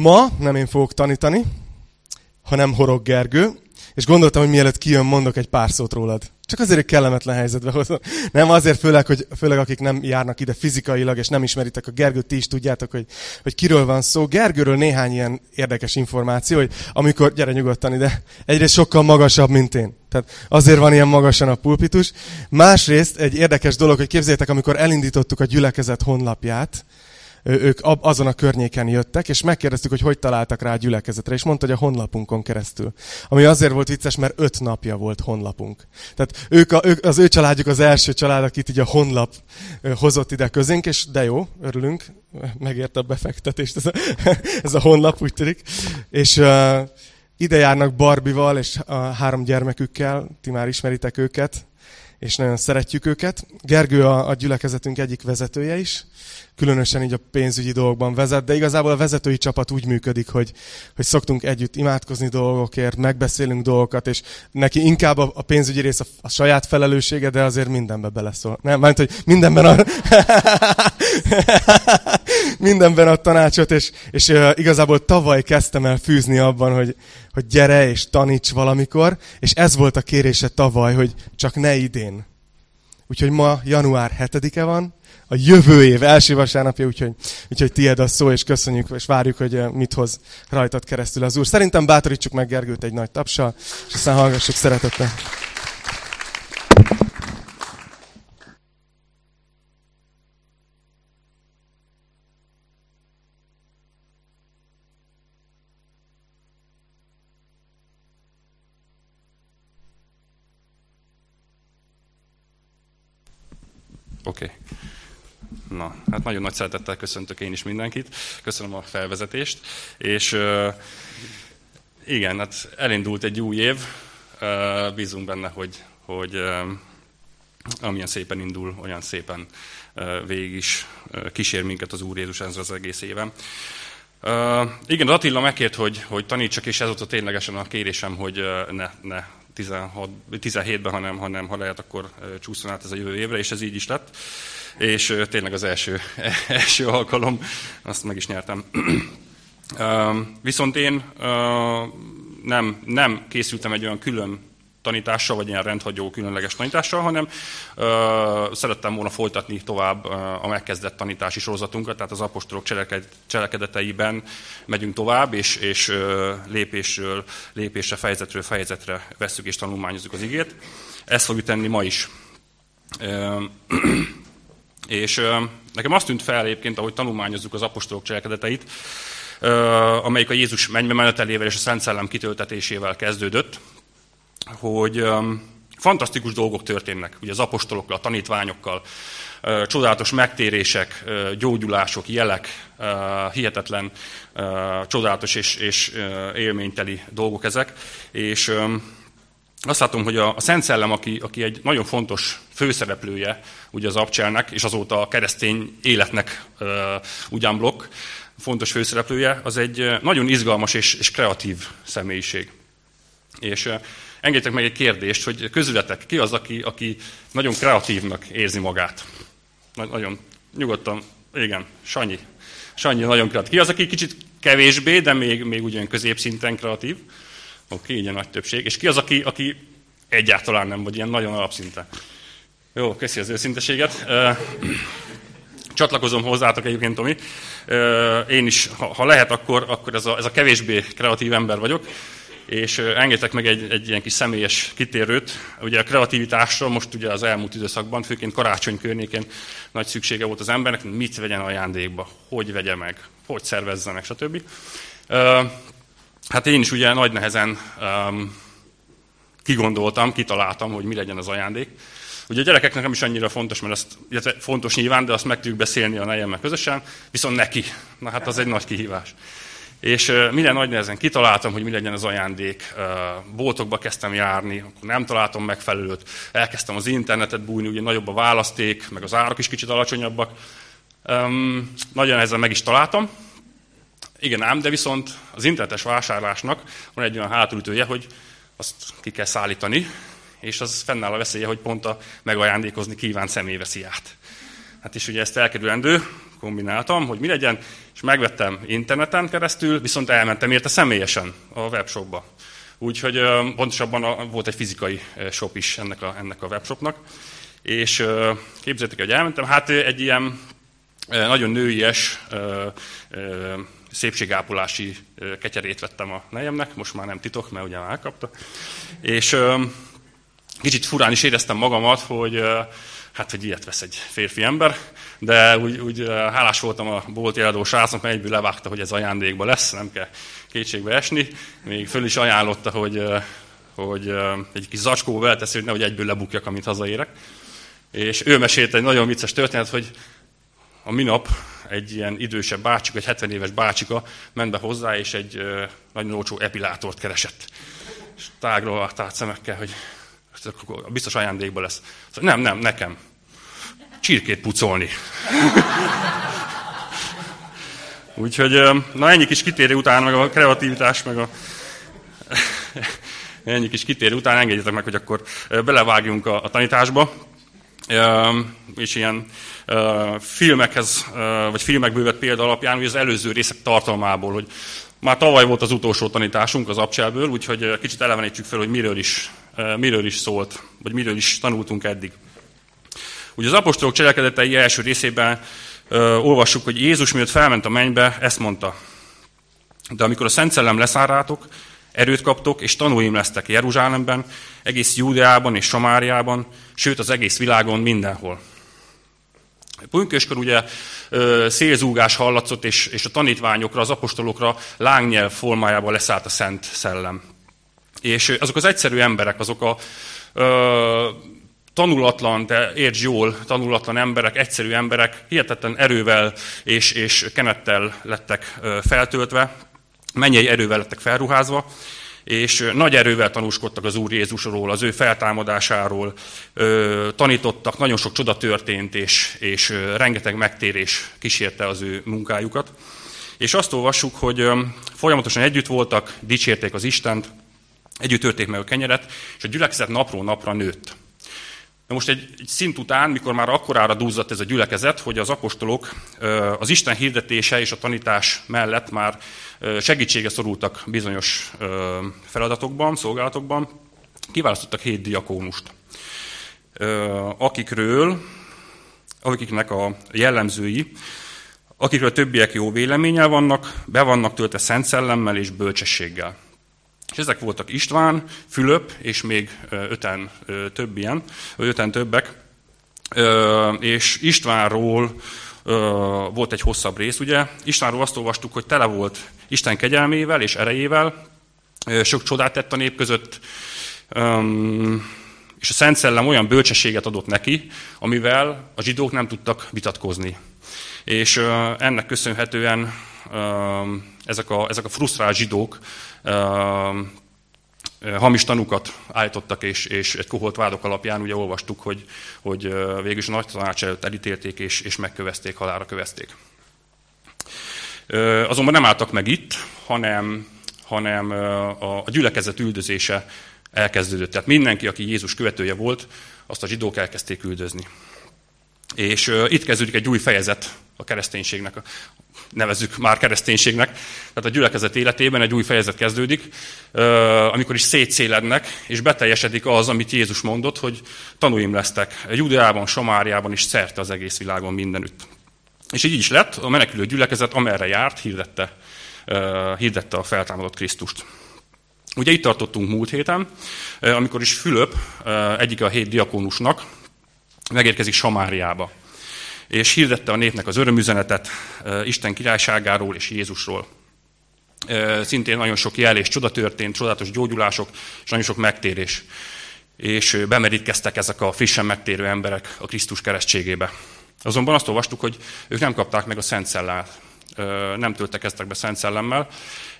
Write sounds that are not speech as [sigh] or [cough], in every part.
Ma nem én fogok tanítani, hanem Horog Gergő, és gondoltam, hogy mielőtt kijön, mondok egy pár szót rólad. Csak azért, hogy kellemetlen helyzetbe hozom. Nem azért, főleg, hogy, főleg akik nem járnak ide fizikailag, és nem ismeritek a Gergőt, ti is tudjátok, hogy, hogy kiről van szó. Gergőről néhány ilyen érdekes információ, hogy amikor, gyere nyugodtan ide, egyrészt sokkal magasabb, mint én. Tehát azért van ilyen magasan a pulpitus. Másrészt egy érdekes dolog, hogy képzeljétek, amikor elindítottuk a gyülekezet honlapját, ők azon a környéken jöttek, és megkérdeztük, hogy hogy találtak rá a gyülekezetre, és mondta, hogy a honlapunkon keresztül. Ami azért volt vicces, mert öt napja volt honlapunk. Tehát ők, a, ők az ő családjuk az első család, akit így a honlap hozott ide közénk, és de jó, örülünk, megérte a befektetést ez a, [laughs] ez a honlap, úgy tűnik. És uh, ide járnak Barbival és a három gyermekükkel, ti már ismeritek őket, és nagyon szeretjük őket. Gergő a, a gyülekezetünk egyik vezetője is, különösen így a pénzügyi dolgokban vezet, de igazából a vezetői csapat úgy működik, hogy, hogy szoktunk együtt imádkozni dolgokért, megbeszélünk dolgokat, és neki inkább a, a pénzügyi rész a, a saját felelőssége, de azért mindenbe beleszól. Nem, mert hogy mindenben a, [laughs] mindenben a tanácsot, és, és uh, igazából tavaly kezdtem el fűzni abban, hogy, hogy gyere és taníts valamikor, és ez volt a kérése tavaly, hogy csak ne idén. Úgyhogy ma január 7-e van, a jövő év első vasárnapja, úgyhogy, úgyhogy tiéd a szó, és köszönjük, és várjuk, hogy eh, mit hoz rajtad keresztül az Úr. Szerintem bátorítsuk meg Gergőt egy nagy tapsal, és aztán hallgassuk szeretettel. Oké. Okay. Na, hát nagyon nagy szeretettel köszöntök én is mindenkit. Köszönöm a felvezetést. És igen, hát elindult egy új év. Bízunk benne, hogy, hogy amilyen szépen indul, olyan szépen végig is kísér minket az Úr Jézus ez az egész éven. Uh, igen, az Attila megkért, hogy, hogy tanítsak, és ez volt a ténylegesen a kérésem, hogy ne, ne 16, 17-ben, hanem, hanem ha lehet, akkor csúszson át ez a jövő évre, és ez így is lett. És tényleg az első, [laughs] első alkalom, azt meg is nyertem. [clears throat] Viszont én nem, nem készültem egy olyan külön tanítással, vagy ilyen rendhagyó különleges tanítással, hanem ö, szerettem volna folytatni tovább a megkezdett tanítási sorozatunkat, tehát az apostolok cseleked, cselekedeteiben megyünk tovább, és, és ö, lépésről lépésre, fejezetről fejezetre vesszük és tanulmányozzuk az igét. Ezt fogjuk tenni ma is. Ö, [clears throat] és nekem azt tűnt fel egyébként, ahogy tanulmányozzuk az apostolok cselekedeteit, amelyik a Jézus mennybe menetelével és a Szent Szellem kitöltetésével kezdődött, hogy fantasztikus dolgok történnek, ugye az apostolokkal, a tanítványokkal, csodálatos megtérések, gyógyulások, jelek, hihetetlen, csodálatos és, és élményteli dolgok ezek. És azt látom, hogy a, Szent Szellem, aki, aki egy nagyon fontos főszereplője ugye az abcselnek, és azóta a keresztény életnek ugyan blokk, fontos főszereplője, az egy nagyon izgalmas és, és kreatív személyiség. És Engedjétek meg egy kérdést, hogy közületek ki az, aki, aki nagyon kreatívnak érzi magát? Nagyon nyugodtan, igen, Sanyi. Sanyi nagyon kreatív. Ki az, aki kicsit kevésbé, de még, még ugyan középszinten kreatív? Oké, így a nagy többség. És ki az, aki, aki egyáltalán nem, vagy ilyen nagyon alapszinten? Jó, köszi az őszinteséget. Csatlakozom hozzátok egyébként, Tomi. Én is, ha lehet, akkor, akkor ez, a, ez a kevésbé kreatív ember vagyok és engedtek meg egy, egy ilyen kis személyes kitérőt. Ugye a kreativitásra most ugye az elmúlt időszakban, főként karácsony környékén nagy szüksége volt az embernek, mit vegyen ajándékba, hogy vegye meg, hogy szervezze meg, stb. Hát én is ugye nagy nehezen um, kigondoltam, kitaláltam, hogy mi legyen az ajándék. Ugye a gyerekeknek nem is annyira fontos, mert azt, illetve fontos nyilván, de azt meg tudjuk beszélni a nejemmel közösen, viszont neki, na hát az egy nagy kihívás. És minden nagy nehezen kitaláltam, hogy mi legyen az ajándék. Boltokba kezdtem járni, akkor nem találtam megfelelőt. Elkezdtem az internetet bújni, ugye nagyobb a választék, meg az árak is kicsit alacsonyabbak. Um, nagyon nehezen meg is találtam. Igen ám, de viszont az internetes vásárlásnak van egy olyan hátulütője, hogy azt ki kell szállítani, és az fennáll a veszélye, hogy pont a megajándékozni kívánt személy veszi át. Hát is ugye ezt elkerülendő, kombináltam, hogy mi legyen, és megvettem interneten keresztül, viszont elmentem érte személyesen a webshopba. Úgyhogy pontosabban volt egy fizikai shop is ennek a, ennek a webshopnak. És képzeljétek, hogy elmentem, hát egy ilyen nagyon nőies szépségápolási ketyerét vettem a nejemnek, most már nem titok, mert ugye már elkapta. És kicsit furán is éreztem magamat, hogy hát, hogy ilyet vesz egy férfi ember, de úgy, úgy hálás voltam a bolti eladó srácnak, mert egyből levágta, hogy ez ajándékba lesz, nem kell kétségbe esni. Még föl is ajánlotta, hogy, hogy egy kis zacskóba belteszi, hogy nehogy egyből lebukjak, amit hazaérek. És ő mesélte egy nagyon vicces történet, hogy a minap egy ilyen idősebb bácsika, egy 70 éves bácsika ment be hozzá, és egy nagyon olcsó epilátort keresett. És tágra tárt szemekkel, hogy biztos ajándékba lesz. Szóval, nem, nem, nekem. Csirkét pucolni. [laughs] Úgyhogy, na ennyi kis kitérő után, meg a kreativitás, meg a [laughs] ennyi kis kitérő után engedjetek meg, hogy akkor belevágjunk a, a tanításba. És ilyen filmekhez, vagy filmekből vett példa alapján, hogy az előző részek tartalmából, hogy már tavaly volt az utolsó tanításunk az Abcselből, úgyhogy kicsit elevenítsük fel, hogy miről is, miről is szólt, vagy miről is tanultunk eddig. Ugye az apostolok cselekedetei első részében olvassuk, hogy Jézus miatt felment a mennybe, ezt mondta. De amikor a Szent Szellem leszárátok, erőt kaptok, és tanúim lesztek Jeruzsálemben, egész Júdeában és Samáriában, sőt az egész világon mindenhol. Pünköskor ugye szélzúgás hallatszott, és, és a tanítványokra, az apostolokra lángnyelv formájában leszállt a Szent Szellem. És azok az egyszerű emberek, azok a ö, tanulatlan, de értsd jól, tanulatlan emberek, egyszerű emberek, hihetetlen erővel és, és kenettel lettek feltöltve, mennyei erővel lettek felruházva, és nagy erővel tanúskodtak az Úr Jézusról, az ő feltámadásáról, tanítottak, nagyon sok csoda történt, és, és rengeteg megtérés kísérte az ő munkájukat. És azt olvassuk, hogy folyamatosan együtt voltak, dicsérték az Istent, együtt törték meg a kenyeret, és a gyülekezet napról napra nőtt. Na most egy, egy szint után, mikor már akkorára dúzzadt ez a gyülekezet, hogy az apostolok az Isten hirdetése és a tanítás mellett már segítsége szorultak bizonyos feladatokban, szolgálatokban, kiválasztottak hét diakónust, akikről, akiknek a jellemzői, akikről többiek jó véleménnyel vannak, be vannak töltve szent szellemmel és bölcsességgel. És ezek voltak István, Fülöp, és még öten több ilyen, öten többek. És Istvánról volt egy hosszabb rész, ugye. Istvánról azt olvastuk, hogy tele volt Isten kegyelmével és erejével, sok csodát tett a nép között, és a Szent Szellem olyan bölcsességet adott neki, amivel a zsidók nem tudtak vitatkozni. És ennek köszönhetően ezek a, ezek a frusztrált zsidók hamis tanukat állítottak, és, és egy koholt vádok alapján ugye olvastuk, hogy, hogy végül is a nagy tanács előtt elítélték, és, és megkövezték, halára kövezték. Azonban nem álltak meg itt, hanem, hanem a, a gyülekezet üldözése elkezdődött. Tehát mindenki, aki Jézus követője volt, azt a zsidók elkezdték üldözni. És itt kezdődik egy új fejezet a kereszténységnek, nevezzük már kereszténységnek. Tehát a gyülekezet életében egy új fejezet kezdődik, amikor is szétszélednek, és beteljesedik az, amit Jézus mondott, hogy tanúim lesztek Judeában, Samáriában és szerte az egész világon mindenütt. És így is lett, a menekülő gyülekezet, amerre járt, hirdette, hirdette a feltámadott Krisztust. Ugye itt tartottunk múlt héten, amikor is Fülöp, egyik a hét diakónusnak, megérkezik Samáriába és hirdette a népnek az örömüzenetet Isten királyságáról és Jézusról. Szintén nagyon sok jel és csoda történt, csodálatos gyógyulások, és nagyon sok megtérés. És bemerítkeztek ezek a frissen megtérő emberek a Krisztus keresztségébe. Azonban azt olvastuk, hogy ők nem kapták meg a Szent Szellát, nem töltekeztek be Szent Szellemmel,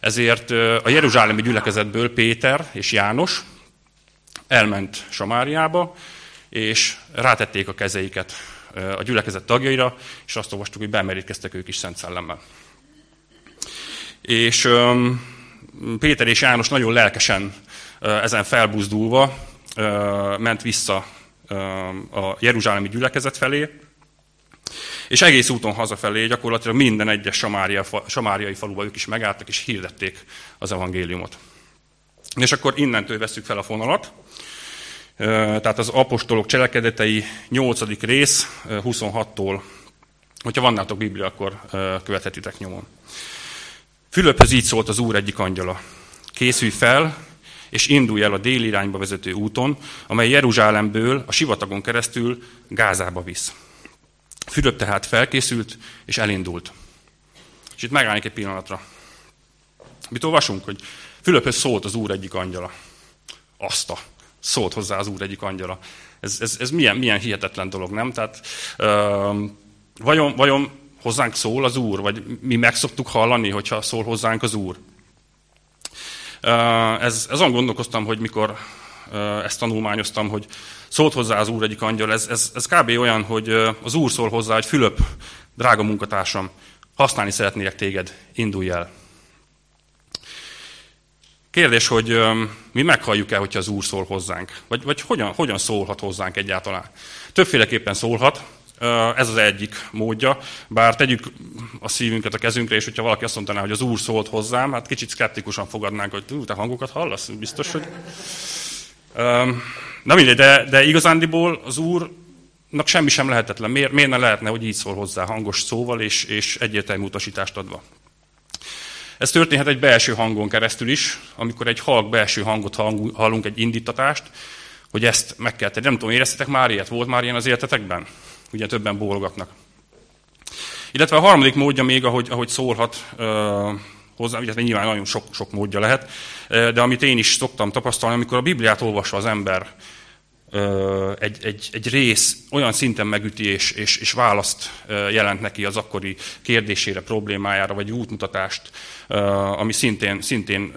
ezért a Jeruzsálemi gyülekezetből Péter és János elment Samáriába, és rátették a kezeiket a gyülekezet tagjaira, és azt olvastuk, hogy bemerítkeztek ők is Szent Szellemmel. És Péter és János nagyon lelkesen ezen felbuzdulva ment vissza a Jeruzsálemi gyülekezet felé, És egész úton hazafelé gyakorlatilag minden egyes samária, samáriai faluba ők is megálltak, és hirdették az evangéliumot. És akkor innentől veszük fel a fonalat. Tehát az apostolok cselekedetei 8. rész, 26-tól. Hogyha van nátok Biblia, akkor követhetitek nyomon. Fülöphöz így szólt az Úr egyik angyala. Készülj fel, és indulj el a déli irányba vezető úton, amely Jeruzsálemből a sivatagon keresztül Gázába visz. Fülöp tehát felkészült, és elindult. És itt megállnék egy pillanatra. Mit olvasunk, hogy Fülöphöz szólt az Úr egyik angyala. Azt a szólt hozzá az Úr egyik angyala. Ez, ez, ez milyen, milyen hihetetlen dolog, nem? Tehát uh, vajon, vajon hozzánk szól az Úr, vagy mi meg szoktuk hallani, hogyha szól hozzánk az Úr? Ez, azon gondolkoztam, hogy mikor ezt tanulmányoztam, hogy szólt hozzá az Úr egyik angyal, ez, ez, ez kb. olyan, hogy az Úr szól hozzá, hogy Fülöp, drága munkatársam, használni szeretnélek téged, indulj el. Kérdés, hogy mi meghalljuk el, hogyha az Úr szól hozzánk? Vagy, vagy hogyan, hogyan szólhat hozzánk egyáltalán? Többféleképpen szólhat, ez az egyik módja, bár tegyük a szívünket a kezünkre, és hogyha valaki azt mondaná, hogy az Úr szólt hozzám, hát kicsit szkeptikusan fogadnánk, hogy te hangokat hallasz, biztos, hogy... Na mindegy, de, de igazándiból az Úrnak semmi sem lehetetlen. Miért, miért ne lehetne, hogy így szól hozzá hangos szóval és, és egyértelmű utasítást adva? Ez történhet egy belső hangon keresztül is, amikor egy halk belső hangot hallunk, egy indítatást, hogy ezt meg kell tenni. Nem tudom, éreztetek már ilyet? Volt már ilyen az életetekben? ugye többen bólogatnak. Illetve a harmadik módja még, ahogy, ahogy szólhat uh, hozzá, ugye nyilván nagyon sok, sok módja lehet, de amit én is szoktam tapasztalni, amikor a Bibliát olvassa az ember, egy, egy, egy rész olyan szinten megüti és, és, és választ jelent neki az akkori kérdésére, problémájára, vagy útmutatást, ami szintén, szintén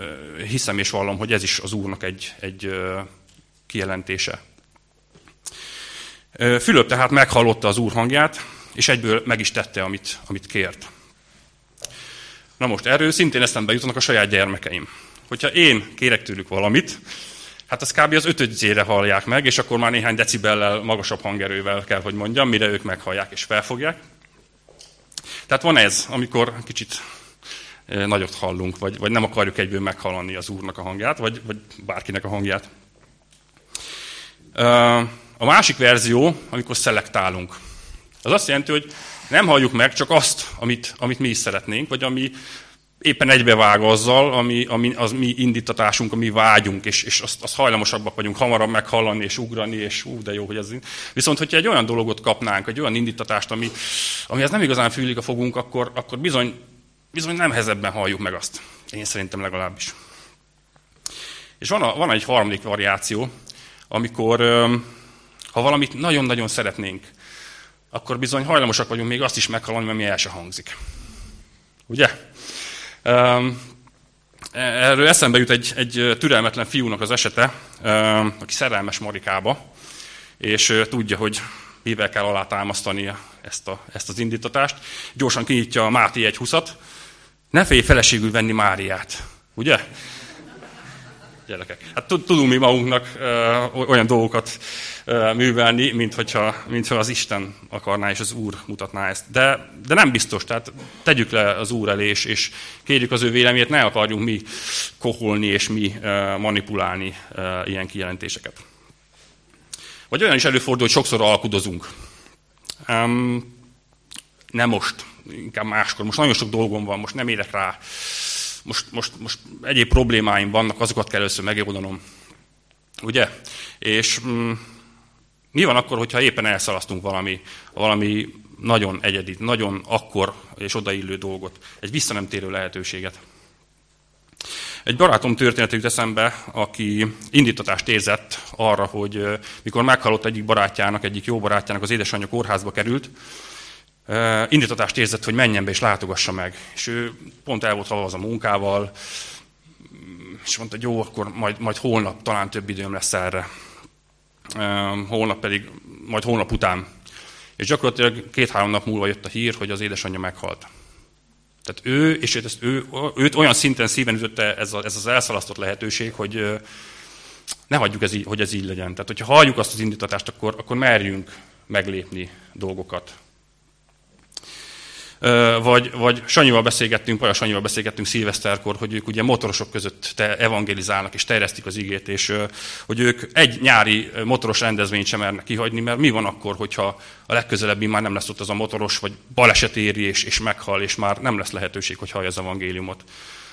hiszem és vallom, hogy ez is az Úrnak egy, egy kijelentése. Fülöp tehát meghallotta az úr hangját, és egyből meg is tette, amit, amit kért. Na most erről szintén eszembe jutnak a saját gyermekeim. Hogyha én kérek tőlük valamit, hát az kb. az ötödzére hallják meg, és akkor már néhány decibellel, magasabb hangerővel kell, hogy mondjam, mire ők meghallják és felfogják. Tehát van ez, amikor kicsit nagyot hallunk, vagy, vagy nem akarjuk egyből meghallani az úrnak a hangját, vagy, vagy bárkinek a hangját. A másik verzió, amikor szelektálunk. Az azt jelenti, hogy nem halljuk meg csak azt, amit, amit mi is szeretnénk, vagy ami éppen egybevág azzal, ami, ami az mi indítatásunk, a mi vágyunk, és, és azt, azt hajlamosabbak vagyunk hamarabb meghallani és ugrani, és ú, de jó, hogy ez... Viszont, hogyha egy olyan dologot kapnánk, egy olyan indítatást, ami, amihez nem igazán fűlik a fogunk, akkor, akkor bizony, bizony nem hezebben halljuk meg azt. Én szerintem legalábbis. És van, a, van egy harmadik variáció, amikor ha valamit nagyon-nagyon szeretnénk, akkor bizony hajlamosak vagyunk még azt is meghallani, ami el se hangzik. Ugye? Erről eszembe jut egy, egy türelmetlen fiúnak az esete, aki szerelmes Marikába, és tudja, hogy mivel kell alátámasztani ezt, a, ezt az indítatást. Gyorsan kinyitja a Máté 1.20-at. Ne félj feleségül venni Máriát. Ugye? Gyerekek. Hát tudunk mi magunknak olyan dolgokat művelni, mint hogyha, mint hogyha az Isten akarná és az Úr mutatná ezt. De, de nem biztos, tehát tegyük le az Úr elé, és, és kérjük az ő véleményét, ne akarjunk mi koholni és mi manipulálni ilyen kijelentéseket. Vagy olyan is előfordul, hogy sokszor alkudozunk. Um, nem most, inkább máskor. Most nagyon sok dolgom van, most nem érek rá most, most, most egyéb problémáim vannak, azokat kell először megoldanom. Ugye? És mm, mi van akkor, hogyha éppen elszalasztunk valami, valami nagyon egyedi, nagyon akkor és odaillő dolgot, egy visszanemtérő lehetőséget. Egy barátom története jut eszembe, aki indítatást érzett arra, hogy mikor meghallott egyik barátjának, egyik jó barátjának az édesanyja kórházba került, indítatást érzett, hogy menjen be és látogassa meg. És ő pont el volt az a munkával, és mondta, hogy jó, akkor majd, majd holnap talán több időm lesz erre. Holnap pedig, majd holnap után. És gyakorlatilag két-három nap múlva jött a hír, hogy az édesanyja meghalt. Tehát ő, és ezt ő, őt olyan szinten szíven ütötte ez, a, ez az elszalasztott lehetőség, hogy ne hagyjuk, ez így, hogy ez így legyen. Tehát, hogyha halljuk azt az indítatást, akkor, akkor merjünk meglépni dolgokat. Vagy, vagy Sanyival beszélgettünk, vagy a Sanyival beszélgettünk szilveszterkor, hogy ők ugye motorosok között te evangelizálnak és terjesztik az igét, és hogy ők egy nyári motoros rendezvényt sem mernek kihagyni, mert mi van akkor, hogyha a legközelebbi már nem lesz ott az a motoros, vagy baleset éri és, és meghal, és már nem lesz lehetőség, hogy hallja az evangéliumot.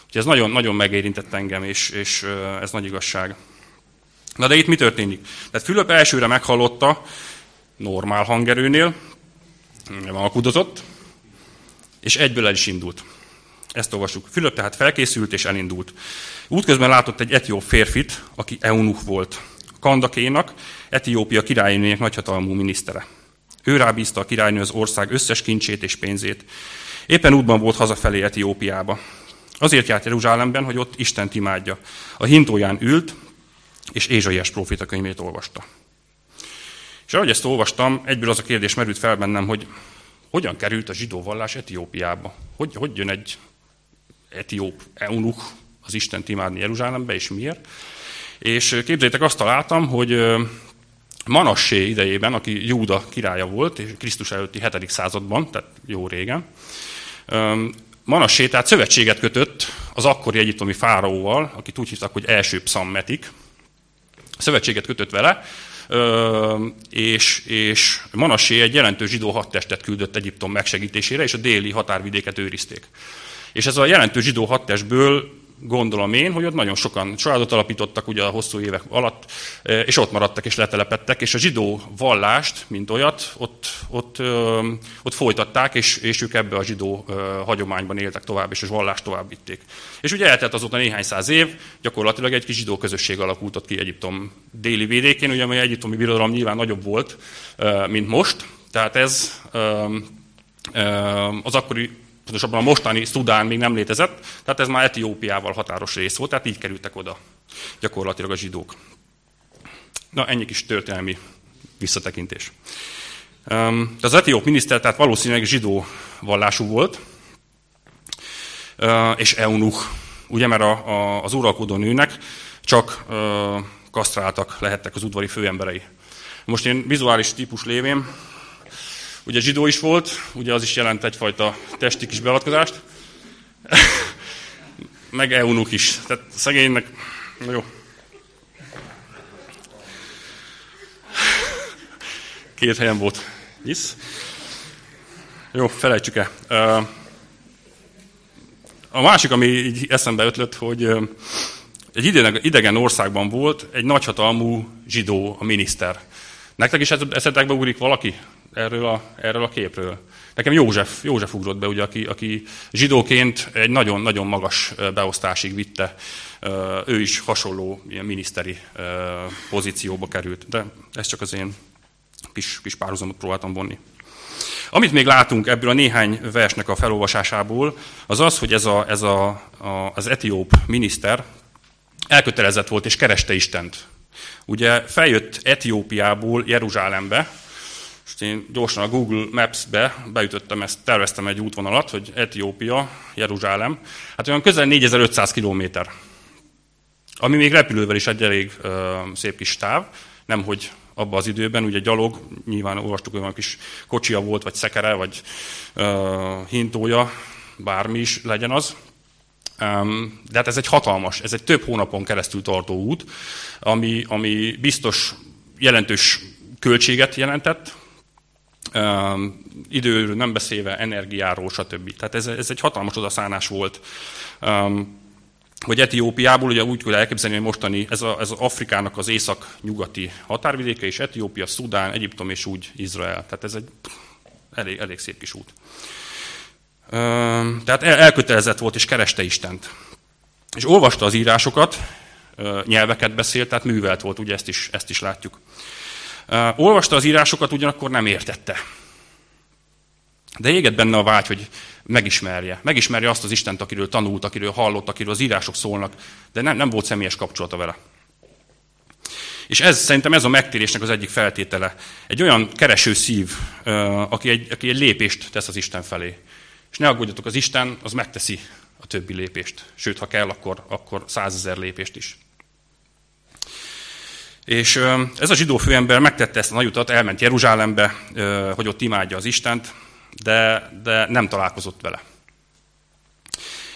Úgyhogy ez nagyon, nagyon megérintett engem, és, és ez nagy igazság. Na de itt mi történik? Tehát Fülöp elsőre meghallotta, normál hangerőnél, alkudozott, és egyből el is indult. Ezt olvasjuk. Fülöp tehát felkészült és elindult. Útközben látott egy etióp férfit, aki eunuch volt. Kandakénak, Etiópia királynőjének nagyhatalmú minisztere. Ő rábízta a királynő az ország összes kincsét és pénzét. Éppen útban volt hazafelé Etiópiába. Azért járt Jeruzsálemben, hogy ott Isten imádja. A hintóján ült, és Ézsaiás prófita könyvét olvasta. És ahogy ezt olvastam, egyből az a kérdés merült fel bennem, hogy hogyan került a zsidó vallás Etiópiába? Hogy, hogy jön egy etióp eunuch az Isten imádni Jeruzsálembe, és miért? És képzeljétek, azt találtam, hogy Manassé idejében, aki Júda királya volt, és Krisztus előtti 7. században, tehát jó régen, Manassé tehát szövetséget kötött az akkori egyiptomi fáraóval, akit úgy hívtak, hogy első pszammetik, szövetséget kötött vele, és, és Manassé egy jelentős zsidó hadtestet küldött Egyiptom megsegítésére, és a déli határvidéket őrizték. És ez a jelentős zsidó hadtestből gondolom én, hogy ott nagyon sokan családot alapítottak ugye a hosszú évek alatt, e, és ott maradtak és letelepettek, és a zsidó vallást, mint olyat, ott, ott, ott folytatták, és, és ők ebbe a zsidó hagyományban éltek tovább, és a vallást tovább vitték. És ugye eltelt azóta néhány száz év, gyakorlatilag egy kis zsidó közösség alakult ki Egyiptom déli vidékén, ugye amely egyiptomi birodalom nyilván nagyobb volt, mint most, tehát ez az akkori pontosabban a mostani Szudán még nem létezett, tehát ez már Etiópiával határos rész volt, tehát így kerültek oda gyakorlatilag a zsidók. Na, ennyi kis történelmi visszatekintés. Az etióp miniszter tehát valószínűleg zsidó vallású volt, és eunuch, ugye, mert a, az uralkodó nőnek csak kasztráltak lehettek az udvari főemberei. Most én vizuális típus lévén Ugye zsidó is volt, ugye az is jelent egyfajta testi kis beavatkozást. [laughs] Meg eunuk is. Tehát szegénynek, na jó. Két helyen volt. Nyisz. Jó, felejtsük el. A másik, ami így eszembe ötlött, hogy egy idegen országban volt egy nagyhatalmú zsidó, a miniszter. Nektek is eszetekbe ugrik valaki? Erről a, erről a képről. Nekem József, József ugrott be, ugye, aki, aki zsidóként egy nagyon-nagyon magas beosztásig vitte. Ő is hasonló ilyen miniszteri pozícióba került, de ez csak az én kis, kis párhuzamot próbáltam vonni. Amit még látunk ebből a néhány versnek a felolvasásából, az az, hogy ez, a, ez a, a, az etióp miniszter elkötelezett volt és kereste Istent. Ugye feljött Etiópiából Jeruzsálembe, és én gyorsan a Google Maps-be beütöttem ezt, terveztem egy útvonalat, hogy Etiópia, Jeruzsálem. Hát olyan közel 4500 kilométer. Ami még repülővel is egy elég ö, szép kis táv, nemhogy abban az időben, ugye gyalog, nyilván olvastuk, hogy olyan kis kocsia volt, vagy szekere, vagy ö, hintója, bármi is legyen az. De hát ez egy hatalmas, ez egy több hónapon keresztül tartó út, ami, ami biztos jelentős költséget jelentett, Időről nem beszélve, energiáról, stb. Tehát ez, ez egy hatalmas odaszánás volt. Um, hogy Etiópiából, ugye úgy kell elképzelni, hogy mostani, ez, a, ez az Afrikának az észak-nyugati határvidéke, és Etiópia, Szudán, Egyiptom és úgy Izrael. Tehát ez egy elég, elég szép kis út. Um, tehát el, elkötelezett volt, és kereste Istent. És olvasta az írásokat, nyelveket beszélt, tehát művelt volt, ugye ezt is, ezt is látjuk. Olvasta az írásokat, ugyanakkor nem értette. De égett benne a vágy, hogy megismerje. Megismerje azt az Istent, akiről tanult, akiről hallott, akiről az írások szólnak, de nem, nem volt személyes kapcsolata vele. És ez szerintem ez a megtérésnek az egyik feltétele. Egy olyan kereső szív, aki egy, aki egy lépést tesz az Isten felé. És ne aggódjatok, az Isten az megteszi a többi lépést. Sőt, ha kell, akkor, akkor százezer lépést is. És ez a zsidó főember megtette ezt a nagy utat, elment Jeruzsálembe, hogy ott imádja az Istent, de, de nem találkozott vele.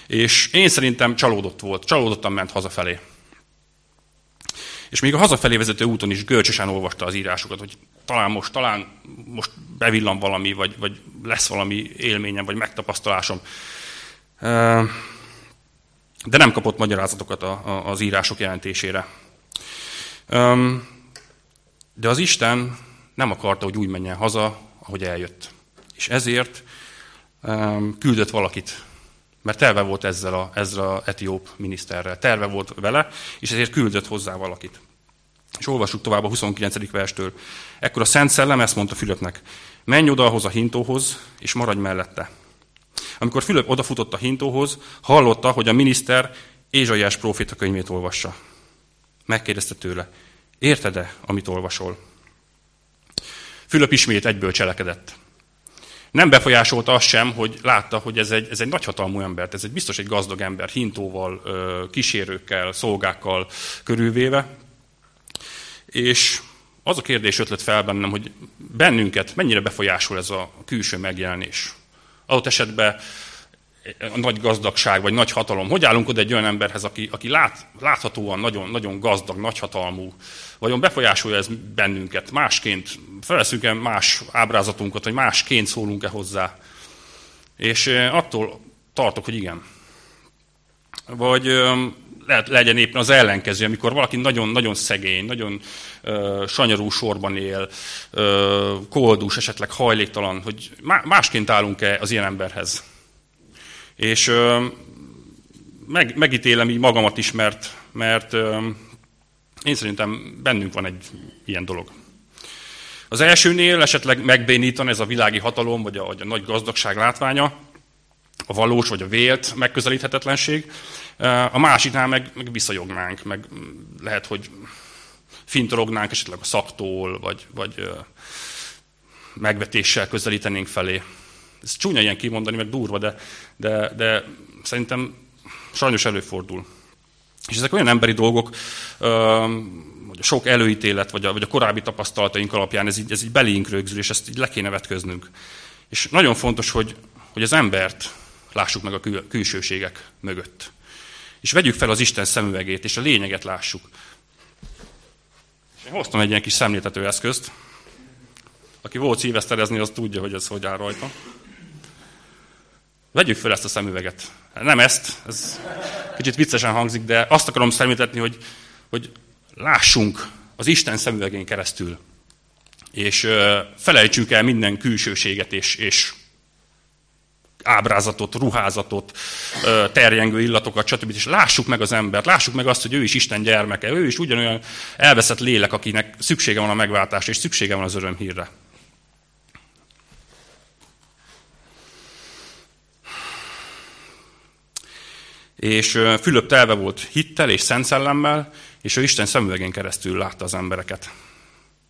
És én szerintem csalódott volt, csalódottan ment hazafelé. És még a hazafelé vezető úton is görcsösen olvasta az írásokat, hogy talán most, talán most bevillan valami, vagy, vagy lesz valami élményem, vagy megtapasztalásom. De nem kapott magyarázatokat az írások jelentésére. De az Isten nem akarta, hogy úgy menjen haza, ahogy eljött. És ezért küldött valakit, mert terve volt ezzel a, ezzel a etióp miniszterrel. Terve volt vele, és ezért küldött hozzá valakit. És olvassuk tovább a 29. verstől. Ekkor a Szent Szellem ezt mondta Fülöpnek, menj oda ahhoz a hintóhoz, és maradj mellette. Amikor Fülöp odafutott a hintóhoz, hallotta, hogy a miniszter Ézsaiás próféta könyvét olvassa. Megkérdezte tőle, érted-e, amit olvasol? Fülöp ismét egyből cselekedett. Nem befolyásolta azt sem, hogy látta, hogy ez egy, ez egy nagyhatalmú ember, ez egy biztos egy gazdag ember, hintóval, kísérőkkel, szolgákkal körülvéve. És az a kérdés ötlet fel bennem, hogy bennünket mennyire befolyásol ez a külső megjelenés. Adott esetben a nagy gazdagság, vagy nagy hatalom. Hogy állunk oda egy olyan emberhez, aki, aki lát, láthatóan nagyon, nagyon gazdag, nagyhatalmú? Vajon befolyásolja ez bennünket? Másként feleszünk-e más ábrázatunkat, vagy másként szólunk-e hozzá? És attól tartok, hogy igen. Vagy lehet, legyen éppen az ellenkező, amikor valaki nagyon-nagyon szegény, nagyon uh, sanyarú sorban él, uh, koldus, esetleg hajléktalan, hogy másként állunk-e az ilyen emberhez. És uh, meg, megítélem így magamat is, mert, mert uh, én szerintem bennünk van egy ilyen dolog. Az elsőnél esetleg megbénítan ez a világi hatalom, vagy a, vagy a nagy gazdagság látványa, a valós vagy a vélt megközelíthetetlenség. A másiknál meg, meg visszajognánk, meg lehet, hogy fintorognánk esetleg a szaktól, vagy, vagy megvetéssel közelítenénk felé. Ez csúnya ilyen kimondani, meg durva, de, de, de szerintem sajnos előfordul. És ezek olyan emberi dolgok, hogy a sok előítélet, vagy a, vagy a korábbi tapasztalataink alapján ez így, ez így belénk rögzül, és ezt így le kéne vetköznünk. És nagyon fontos, hogy, hogy az embert lássuk meg a kül- külsőségek mögött. És vegyük fel az Isten szemüvegét, és a lényeget lássuk. Én hoztam egy ilyen kis szemléltető eszközt. Aki volt szíveszterezni, az tudja, hogy ez hogy áll rajta. Vegyük fel ezt a szemüveget. Nem ezt, ez kicsit viccesen hangzik, de azt akarom szemléltetni, hogy, hogy lássunk az Isten szemüvegén keresztül. És felejtsük el minden külsőséget és, és ábrázatot, ruházatot, terjengő illatokat, stb. És lássuk meg az embert, lássuk meg azt, hogy ő is Isten gyermeke, ő is ugyanolyan elveszett lélek, akinek szüksége van a megváltásra, és szüksége van az örömhírre. És Fülöp telve volt hittel és szent szellemmel, és ő Isten szemüvegén keresztül látta az embereket.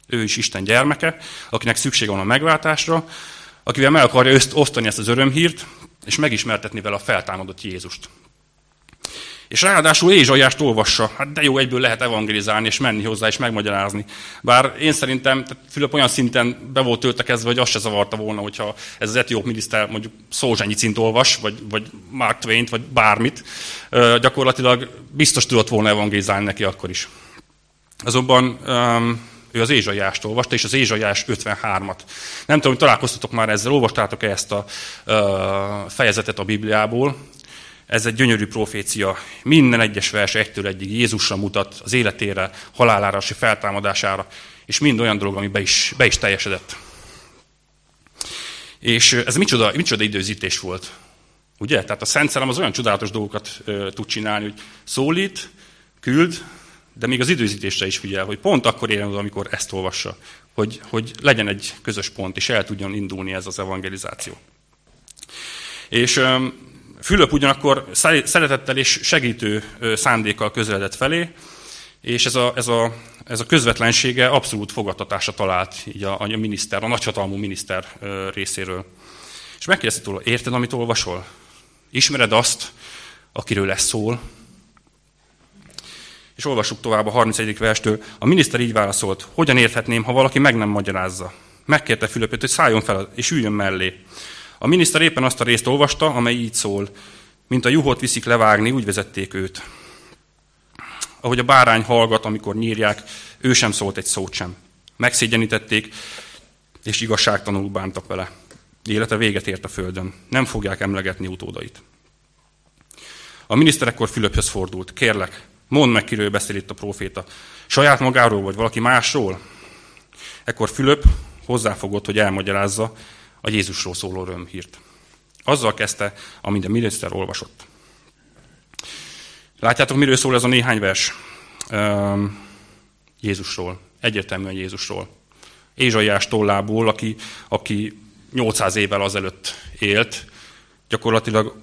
Ő is Isten gyermeke, akinek szüksége van a megváltásra, akivel meg akarja osztani ezt az örömhírt, és megismertetni vele a feltámadott Jézust. És ráadásul Ézsaiást olvassa, hát de jó, egyből lehet evangelizálni, és menni hozzá, és megmagyarázni. Bár én szerintem Fülöp olyan szinten be volt töltekezve, hogy azt se zavarta volna, hogyha ez az etióp miniszter mondjuk Szózsányi cint olvas, vagy, vagy Mark Twain-t, vagy bármit, gyakorlatilag biztos tudott volna evangelizálni neki akkor is. Azonban ő az Ézsaiást olvasta, és az Ézsaiás 53-at. Nem tudom, hogy találkoztatok már ezzel, olvastátok-e ezt a fejezetet a Bibliából. Ez egy gyönyörű profécia. Minden egyes vers egytől egyig Jézusra mutat, az életére, halálára, és feltámadására, és mind olyan dolog, ami be is, be is teljesedett. És ez micsoda, micsoda időzítés volt. Ugye? Tehát a Szent Szellem az olyan csodálatos dolgokat uh, tud csinálni, hogy szólít, küld, de még az időzítésre is figyel, hogy pont akkor érjen oda, amikor ezt olvassa, hogy, hogy legyen egy közös pont, és el tudjon indulni ez az evangelizáció. És Fülöp ugyanakkor szeretettel és segítő szándékkal közeledett felé, és ez a, ez a, ez a közvetlensége abszolút fogadtatásra talált így a, a miniszter, a nagyhatalmú miniszter részéről. És megkérdezte tőle, érted, amit olvasol? Ismered azt, akiről lesz szól? És olvassuk tovább a 31. verstől. A miniszter így válaszolt, hogyan érthetném, ha valaki meg nem magyarázza. Megkérte Fülöpöt, hogy szálljon fel és üljön mellé. A miniszter éppen azt a részt olvasta, amely így szól. Mint a juhot viszik levágni, úgy vezették őt. Ahogy a bárány hallgat, amikor nyírják, ő sem szólt egy szót sem. Megszégyenítették, és igazságtanul bántak vele. Élete véget ért a földön. Nem fogják emlegetni utódait. A miniszter ekkor Fülöphöz fordult. Kérlek, mondd meg, kiről beszél itt a proféta. Saját magáról, vagy valaki másról? Ekkor Fülöp hozzáfogott, hogy elmagyarázza a Jézusról szóló örömhírt. Azzal kezdte, amit a miniszter olvasott. Látjátok, miről szól ez a néhány vers? Jézusról. Egyértelműen Jézusról. Ézsaiás tollából, aki, aki 800 évvel azelőtt élt, gyakorlatilag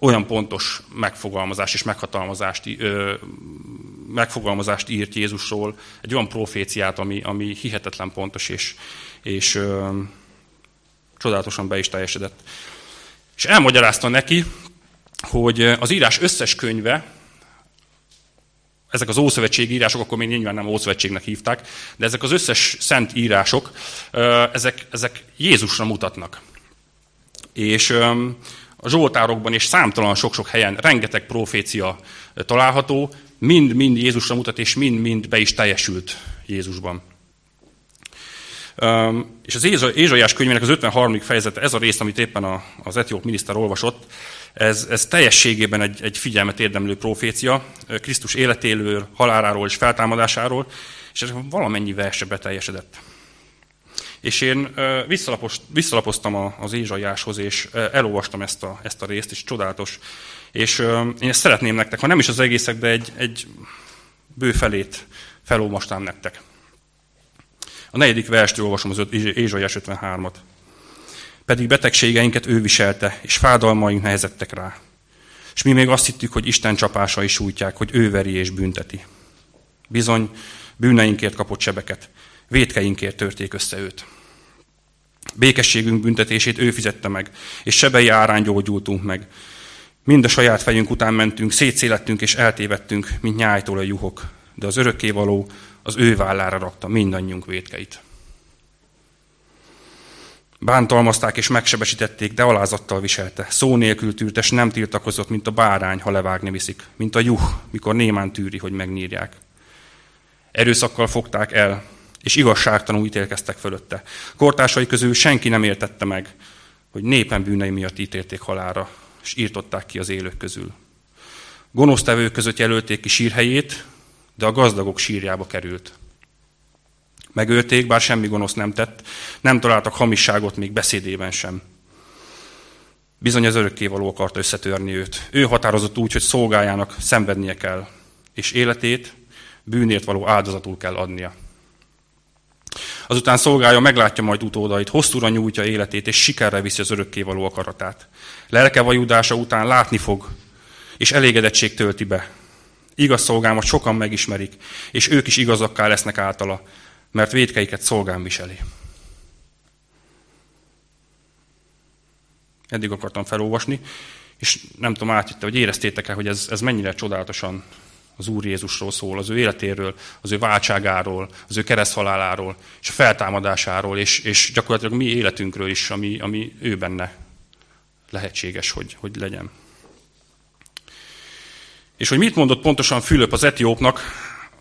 olyan pontos megfogalmazást és meghatalmazást, ö, megfogalmazást írt Jézusról, egy olyan proféciát, ami, ami hihetetlen pontos és, és ö, csodálatosan be is teljesedett. És elmagyarázta neki, hogy az írás összes könyve, ezek az Ószövetségi írások, akkor még nyilván nem Ószövetségnek hívták, de ezek az összes szent írások, ezek, ezek Jézusra mutatnak. És a Zsoltárokban és számtalan sok-sok helyen rengeteg profécia található, mind-mind Jézusra mutat, és mind-mind be is teljesült Jézusban. És az Ézsaiás könyvének az 53. fejezete, ez a rész, amit éppen az etióp miniszter olvasott, ez, ez teljességében egy, egy figyelmet érdemlő profécia, Krisztus életélő haláláról és feltámadásáról, és ez valamennyi verse beteljesedett. És én visszalapoztam az Ézsaiáshoz, és elolvastam ezt a, ezt a részt, és csodálatos. És én ezt szeretném nektek, ha nem is az egészek, de egy, egy bőfelét felolvastám nektek. A negyedik verstől olvasom az Ézsaiás 53-at. Pedig betegségeinket ő viselte, és fádalmaink nehezettek rá. És mi még azt hittük, hogy Isten csapásai sújtják, hogy ő veri és bünteti. Bizony, bűneinkért kapott sebeket, vétkeinkért törték össze őt. Békességünk büntetését ő fizette meg, és sebei árán gyógyultunk meg. Mind a saját fejünk után mentünk, szétszélettünk és eltévedtünk, mint nyájtól a juhok, de az örökkévaló az ő vállára rakta mindannyiunk vétkeit. Bántalmazták és megsebesítették, de alázattal viselte. Szó nélkül tűrt, és nem tiltakozott, mint a bárány, ha levágni viszik, mint a juh, mikor némán tűri, hogy megnyírják. Erőszakkal fogták el, és igazságtanul ítélkeztek fölötte. Kortársai közül senki nem értette meg, hogy népen bűnei miatt ítélték halára, és írtották ki az élők közül. Gonosztevők között jelölték ki sírhelyét, de a gazdagok sírjába került. Megölték, bár semmi gonosz nem tett, nem találtak hamisságot még beszédében sem. Bizony az örökkévaló akarta összetörni őt. Ő határozott úgy, hogy szolgájának szenvednie kell, és életét bűnért való áldozatul kell adnia. Azután szolgálja meglátja majd utódait, hosszúra nyújtja életét, és sikerre viszi az örökkévaló akaratát. Lelke vajudása után látni fog, és elégedettség tölti be. Igaz szolgámat sokan megismerik, és ők is igazakká lesznek általa, mert védkeiket szolgám viseli. Eddig akartam felolvasni, és nem tudom, átjötte, hogy éreztétek-e, hogy ez, ez mennyire csodálatosan az Úr Jézusról szól, az ő életéről, az ő váltságáról, az ő kereszthaláláról, és a feltámadásáról, és, és gyakorlatilag mi életünkről is, ami, ami ő benne lehetséges, hogy, hogy legyen. És hogy mit mondott pontosan Fülöp az etiópnak,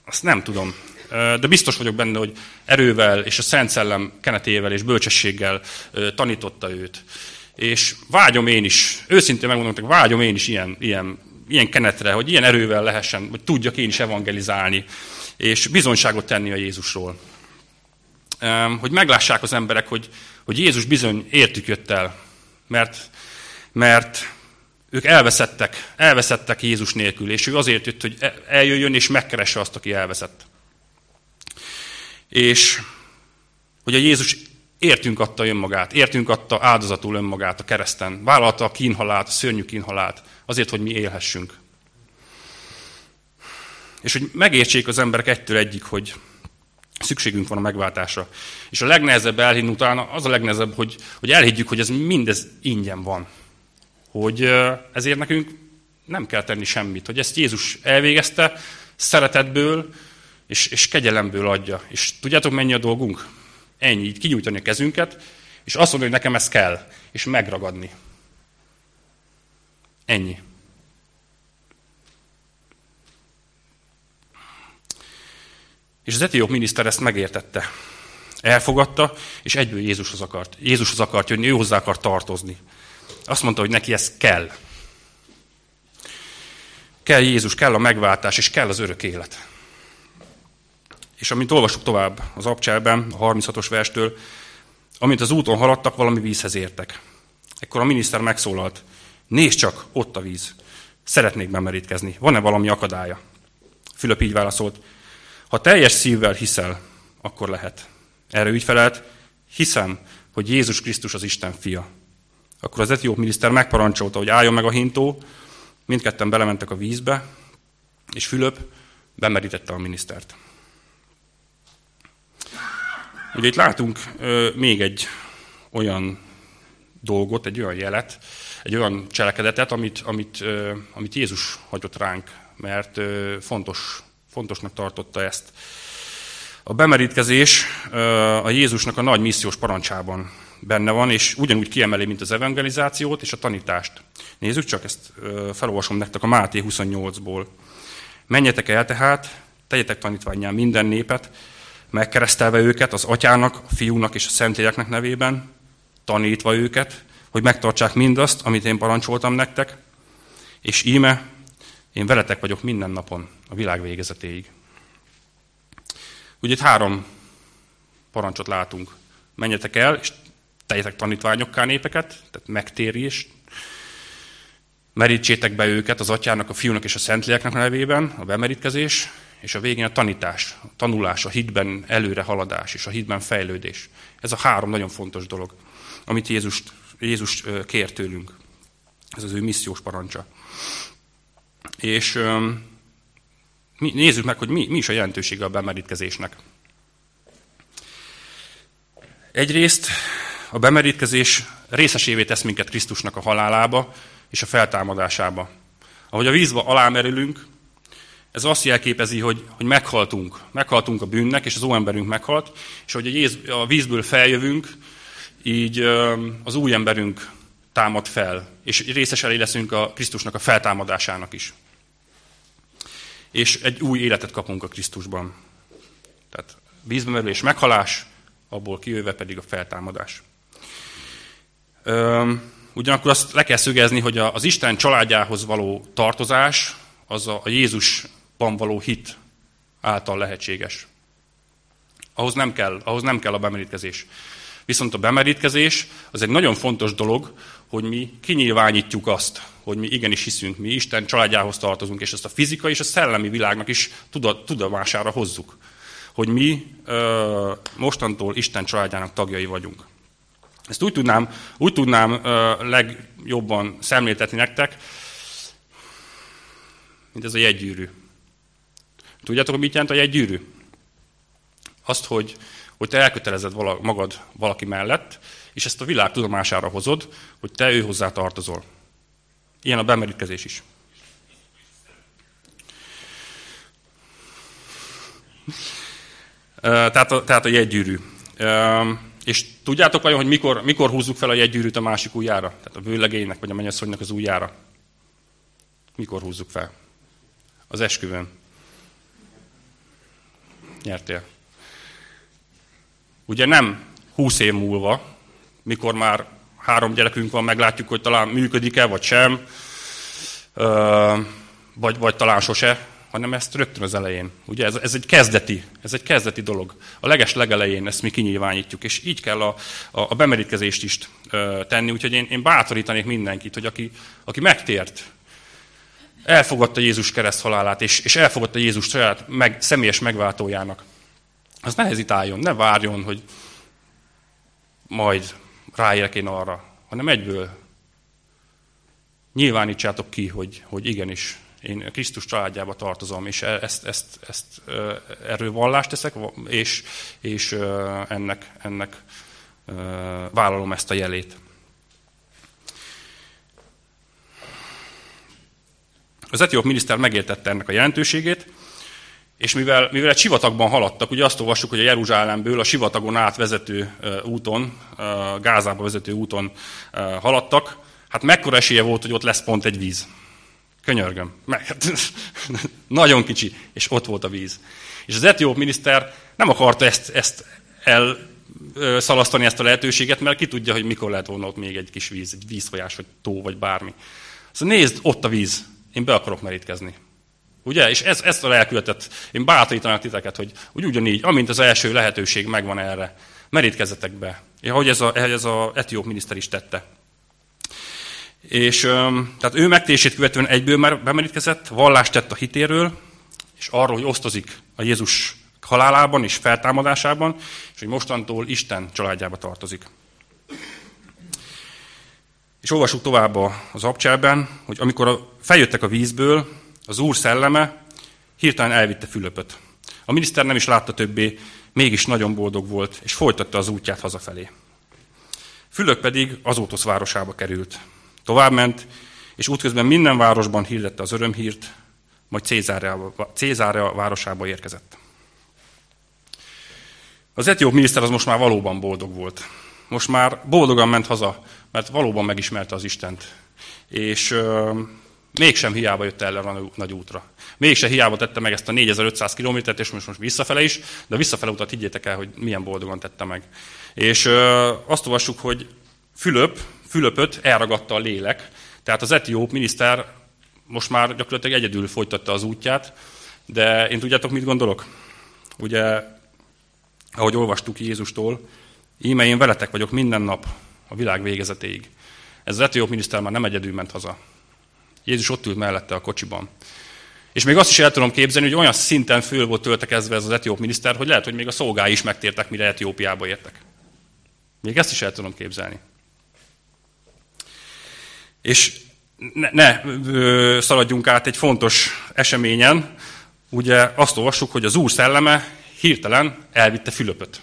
azt nem tudom. De biztos vagyok benne, hogy erővel és a Szent Szellem kenetével és bölcsességgel tanította őt. És vágyom én is, őszintén megmondom, hogy vágyom én is ilyen, ilyen ilyen kenetre, hogy ilyen erővel lehessen, hogy tudjak én is evangelizálni, és bizonyságot tenni a Jézusról. Hogy meglássák az emberek, hogy, hogy Jézus bizony értük jött el, mert, mert ők elveszettek, elveszettek Jézus nélkül, és ő azért jött, hogy eljöjjön és megkeresse azt, aki elveszett. És hogy a Jézus értünk adta önmagát, értünk adta áldozatul önmagát a kereszten, vállalta a kínhalált, a szörnyű kínhalált, azért, hogy mi élhessünk. És hogy megértsék az emberek egytől egyik, hogy szükségünk van a megváltásra. És a legnehezebb elhinni utána az a legnehezebb, hogy, hogy elhiggyük, hogy ez mindez ingyen van. Hogy ezért nekünk nem kell tenni semmit. Hogy ezt Jézus elvégezte szeretetből és, és kegyelemből adja. És tudjátok, mennyi a dolgunk? Ennyi, így kinyújtani a kezünket, És azt mondja, hogy nekem ez kell, és megragadni. Ennyi. És az etióp miniszter ezt megértette. Elfogadta, és egyből Jézushoz akart. Jézushoz akart jönni, ő hozzá akart tartozni. Azt mondta, hogy neki ez kell. Kell Jézus, kell a megváltás, és kell az örök élet. És amint olvasok tovább az abcselben, a 36-os verstől, amint az úton haladtak, valami vízhez értek. Ekkor a miniszter megszólalt, nézd csak, ott a víz. Szeretnék bemerítkezni. Van-e valami akadálya? Fülöp így válaszolt, ha teljes szívvel hiszel, akkor lehet. Erre úgy felelt, hiszem, hogy Jézus Krisztus az Isten fia. Akkor az etióp miniszter megparancsolta, hogy álljon meg a hintó, mindketten belementek a vízbe, és Fülöp bemerítette a minisztert. Ugye itt látunk ö, még egy olyan dolgot, egy olyan jelet, egy olyan cselekedetet, amit, amit, ö, amit Jézus hagyott ránk, mert ö, fontos, fontosnak tartotta ezt. A bemerítkezés a Jézusnak a nagy missziós parancsában benne van, és ugyanúgy kiemeli, mint az evangelizációt és a tanítást. Nézzük csak, ezt felolvasom nektek a Máté 28-ból. Menjetek el tehát, tegyetek tanítványán minden népet, megkeresztelve őket az atyának, a fiúnak és a szentélyeknek nevében, tanítva őket, hogy megtartsák mindazt, amit én parancsoltam nektek, és íme, én veletek vagyok minden napon, a világ végezetéig. Ugye itt három parancsot látunk. Menjetek el, és tegyetek tanítványokká népeket, tehát megtérés, merítsétek be őket az atyának, a fiúnak és a szentléleknek nevében, a bemerítkezés, és a végén a tanítás, a tanulás, a hitben előre haladás és a hitben fejlődés. Ez a három nagyon fontos dolog, amit Jézus, Jézus kér tőlünk. Ez az ő missziós parancsa. És nézzük meg, hogy mi, mi is a jelentősége a bemerítkezésnek. Egyrészt a bemerítkezés részesévé tesz minket Krisztusnak a halálába és a feltámadásába. Ahogy a vízbe alámerülünk, ez azt jelképezi, hogy, hogy meghaltunk. Meghaltunk a bűnnek, és az óemberünk meghalt, és hogy a, vízből feljövünk, így az új emberünk támad fel, és részesei leszünk a Krisztusnak a feltámadásának is. És egy új életet kapunk a Krisztusban. Tehát vízbe merülés, meghalás, abból kijöve pedig a feltámadás. Ugyanakkor azt le kell szögezni, hogy az Isten családjához való tartozás az a Jézusban való hit által lehetséges. Ahhoz nem kell, ahhoz nem kell a bemerítkezés. Viszont a bemerítkezés az egy nagyon fontos dolog, hogy mi kinyilvánítjuk azt, hogy mi igenis hiszünk, mi Isten családjához tartozunk, és ezt a fizikai és a szellemi világnak is tudomására hozzuk, hogy mi ö, mostantól Isten családjának tagjai vagyunk. Ezt úgy tudnám, úgy tudnám ö, legjobban szemléltetni nektek, mint ez a jegygyűrű. Tudjátok, hogy mit jelent a jegygyűrű? Azt, hogy, hogy te elkötelezed vala, magad valaki mellett, és ezt a világ tudomására hozod, hogy te ő hozzá tartozol. Ilyen a bemerítkezés is. Tehát a, tehát a jegygyűrű. És tudjátok vajon, hogy mikor, mikor húzzuk fel a jegygyűrűt a másik ujjára? Tehát a vőlegénynek, vagy a mennyasszonynak az ujjára? Mikor húzzuk fel? Az esküvőn. Nyertél. Ugye nem húsz év múlva, mikor már három gyerekünk van, meglátjuk, hogy talán működik-e, vagy sem, vagy, vagy talán sose, hanem ezt rögtön az elején. Ugye ez, ez egy kezdeti, ez egy kezdeti dolog. A leges legelején ezt mi kinyilvánítjuk, és így kell a, a, a bemerítkezést is tenni, úgyhogy én, én bátorítanék mindenkit, hogy aki, aki megtért, elfogadta Jézus kereszt halálát, és, és elfogadta Jézus saját meg, személyes megváltójának, az ne hezitáljon, ne várjon, hogy majd ráérek én arra, hanem egyből nyilvánítsátok ki, hogy, hogy igenis, én Krisztus családjába tartozom, és e- ezt, ezt, ezt erről vallást teszek, és, és ennek, ennek vállalom ezt a jelét. Az etióp miniszter megértette ennek a jelentőségét, És mivel, mivel egy sivatagban haladtak, ugye azt olvassuk, hogy a Jeruzsálemből a sivatagon át vezető úton, Gázába vezető úton haladtak, hát mekkora esélye volt, hogy ott lesz pont egy víz. Könyörgöm. Meg, nagyon kicsi, és ott volt a víz. És az etióp miniszter nem akarta ezt, ezt elszalasztani ezt a lehetőséget, mert ki tudja, hogy mikor lehet volna ott még egy kis víz, egy vízfolyás, vagy tó, vagy bármi. Szóval nézd, ott a víz. Én be akarok merítkezni. Ugye? És ez, ezt a lelkületet, én bátorítanak titeket, hogy úgy ugyanígy, amint az első lehetőség megvan erre, merítkezzetek be. Ahogy ez a, ez a etióp miniszter is tette. És tehát ő megtését követően egyből már bemerítkezett, vallást tett a hitéről, és arról, hogy osztozik a Jézus halálában és feltámadásában, és hogy mostantól Isten családjába tartozik. És olvasjuk tovább az abcselben, hogy amikor feljöttek a vízből, az Úr szelleme hirtelen elvitte Fülöpöt. A miniszter nem is látta többé, mégis nagyon boldog volt, és folytatta az útját hazafelé. Fülöp pedig Azótosz városába került. Továbbment, és útközben minden városban hirdette az örömhírt, majd Cézárea városába érkezett. Az etióp miniszter az most már valóban boldog volt. Most már boldogan ment haza, mert valóban megismerte az Istent. És euh, mégsem hiába jött el a nagy útra. Mégsem hiába tette meg ezt a 4500 kilométert, és most, most visszafele is, de visszafele utat higgyétek el, hogy milyen boldogan tette meg. És euh, azt olvassuk, hogy Fülöp, Fülöpöt elragadta a lélek, tehát az etióp miniszter most már gyakorlatilag egyedül folytatta az útját, de én tudjátok, mit gondolok? Ugye, ahogy olvastuk Jézustól, íme én veletek vagyok minden nap a világ végezetéig. Ez az etióp miniszter már nem egyedül ment haza. Jézus ott ült mellette a kocsiban. És még azt is el tudom képzelni, hogy olyan szinten föl volt töltekezve ez az etióp miniszter, hogy lehet, hogy még a szolgái is megtértek, mire Etiópiába értek. Még ezt is el tudom képzelni. És ne, ne szaladjunk át egy fontos eseményen. Ugye azt olvassuk, hogy az Úr szelleme hirtelen elvitte Fülöpöt.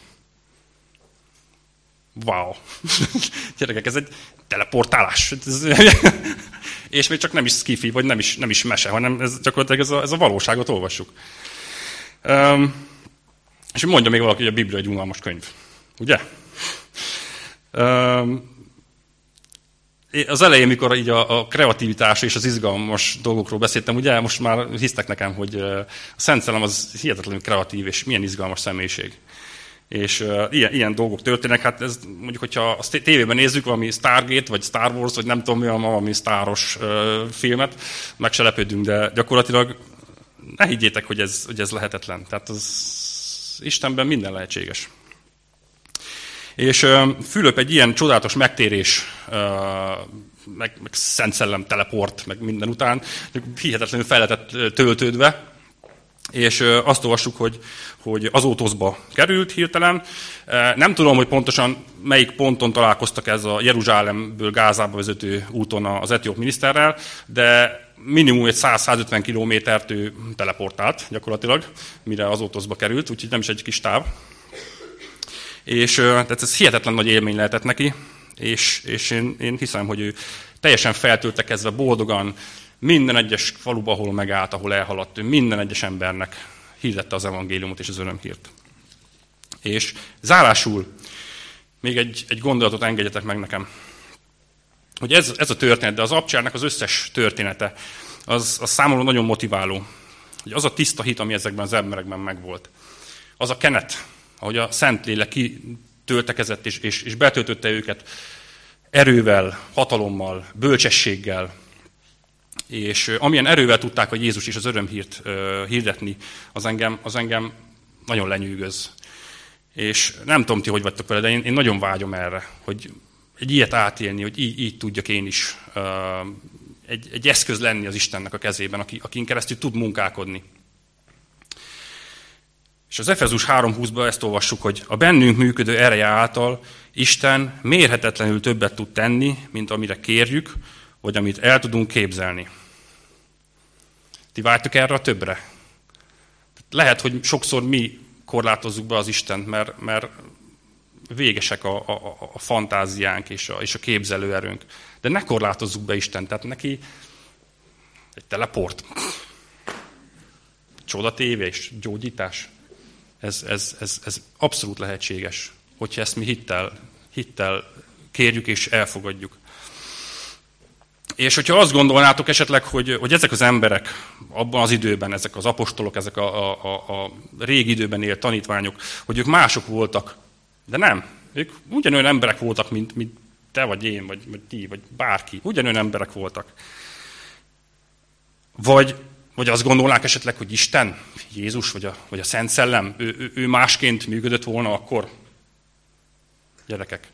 Wow! [laughs] Gyerekek, ez egy teleportálás. [laughs] és még csak nem is skifi, vagy nem is, nem is mese, hanem ez gyakorlatilag ez a, ez a valóságot olvassuk. Um, és mondja még valaki, hogy a Biblia egy unalmas könyv. Ugye? Um, az elején, mikor így a, a kreativitás és az izgalmas dolgokról beszéltem, ugye most már hisztek nekem, hogy a Szent Szellem az hihetetlenül kreatív és milyen izgalmas személyiség. És uh, ilyen, ilyen dolgok történnek, hát ez mondjuk, hogyha a tévében nézzük valami Stargate, vagy Star Wars, vagy nem tudom mi, valami sztáros uh, filmet, meg se lepődünk, de gyakorlatilag ne higgyétek, hogy ez, hogy ez lehetetlen. Tehát az Istenben minden lehetséges. És Fülöp egy ilyen csodálatos megtérés, meg, meg Szent Szellem teleport, meg minden után, hihetetlenül fel lehetett töltődve, és azt olvassuk, hogy, hogy az Ótoszba került hirtelen. Nem tudom, hogy pontosan melyik ponton találkoztak ez a Jeruzsálemből Gázába vezető úton az etióp miniszterrel, de minimum egy 100-150 kilométert ő teleportált gyakorlatilag, mire az Ótoszba került, úgyhogy nem is egy kis táv. És tehát ez hihetetlen nagy élmény lehetett neki, és, és én, én hiszem, hogy ő teljesen feltöltekezve, boldogan, minden egyes faluba, ahol megállt, ahol elhaladt, ő minden egyes embernek hirdette az evangéliumot és az örömhírt. És zárásul még egy, egy gondolatot engedjetek meg nekem. Hogy ez, ez a történet, de az abcsárnak az összes története, az, az számomra nagyon motiváló. Hogy az a tiszta hit, ami ezekben az emberekben megvolt. Az a kenet, ahogy a Szentlélek kitöltekezett és, és, és betöltötte őket erővel, hatalommal, bölcsességgel, és amilyen erővel tudták, hogy Jézus is az örömhírt hirdetni, az engem, az engem nagyon lenyűgöz. És nem tudom ti, hogy vagytok vele, de én, én nagyon vágyom erre, hogy egy ilyet átélni, hogy így, így tudjak én is uh, egy, egy eszköz lenni az Istennek a kezében, aki, akin keresztül tud munkálkodni. És az Efezus 3.20-ban ezt olvassuk, hogy a bennünk működő ereje által Isten mérhetetlenül többet tud tenni, mint amire kérjük, vagy amit el tudunk képzelni. Ti vágytok erre a többre? Lehet, hogy sokszor mi korlátozzuk be az Istent, mert, mert végesek a, a, a fantáziánk és a, és a képzelőerőnk. De ne korlátozzuk be Istent, tehát neki egy teleport csodatéve és gyógyítás. Ez, ez, ez, ez abszolút lehetséges, hogyha ezt mi hittel, hittel kérjük és elfogadjuk. És hogyha azt gondolnátok esetleg, hogy, hogy ezek az emberek abban az időben, ezek az apostolok, ezek a, a, a, a régi időben élt tanítványok, hogy ők mások voltak, de nem. Ők ugyanolyan emberek voltak, mint, mint te vagy én, vagy, vagy ti, vagy bárki. Ugyanolyan emberek voltak. Vagy, vagy azt gondolnák esetleg, hogy Isten, Jézus, vagy a, vagy a Szent Szellem, ő, ő, ő másként működött volna akkor? Gyerekek,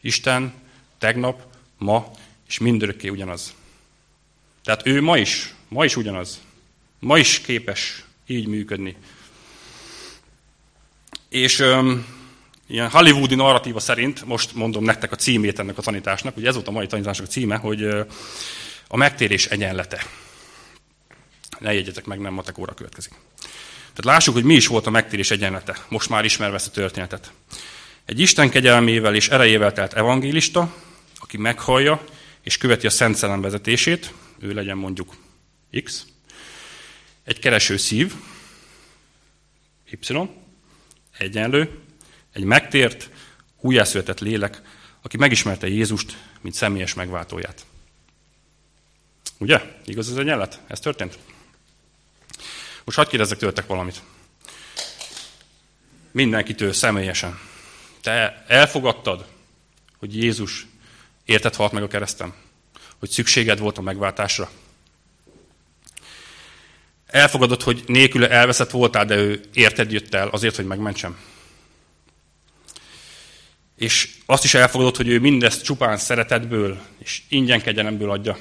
Isten tegnap, ma és mindörökké ugyanaz. Tehát ő ma is, ma is ugyanaz. Ma is képes így működni. És öm, ilyen hollywoodi narratíva szerint, most mondom nektek a címét ennek a tanításnak, ugye ez volt a mai tanításnak a címe, hogy a megtérés egyenlete. Ne jegyetek meg, nem matek óra következik. Tehát lássuk, hogy mi is volt a megtérés egyenlete, most már ismerve ezt a történetet. Egy Isten kegyelmével és erejével telt evangélista, aki meghallja és követi a Szent Szellem vezetését, ő legyen mondjuk X, egy kereső szív, Y, egyenlő, egy megtért, újjászületett lélek, aki megismerte Jézust, mint személyes megváltóját. Ugye? Igaz ez egyenlet? Ez történt? Most hagyd kérdezzek tőletek valamit. Mindenkitől személyesen. Te elfogadtad, hogy Jézus érted halt meg a keresztem? Hogy szükséged volt a megváltásra? Elfogadod, hogy nélküle elveszett voltál, de ő érted jött el azért, hogy megmentsem? És azt is elfogadod, hogy ő mindezt csupán szeretetből és ingyen kegyelemből adja.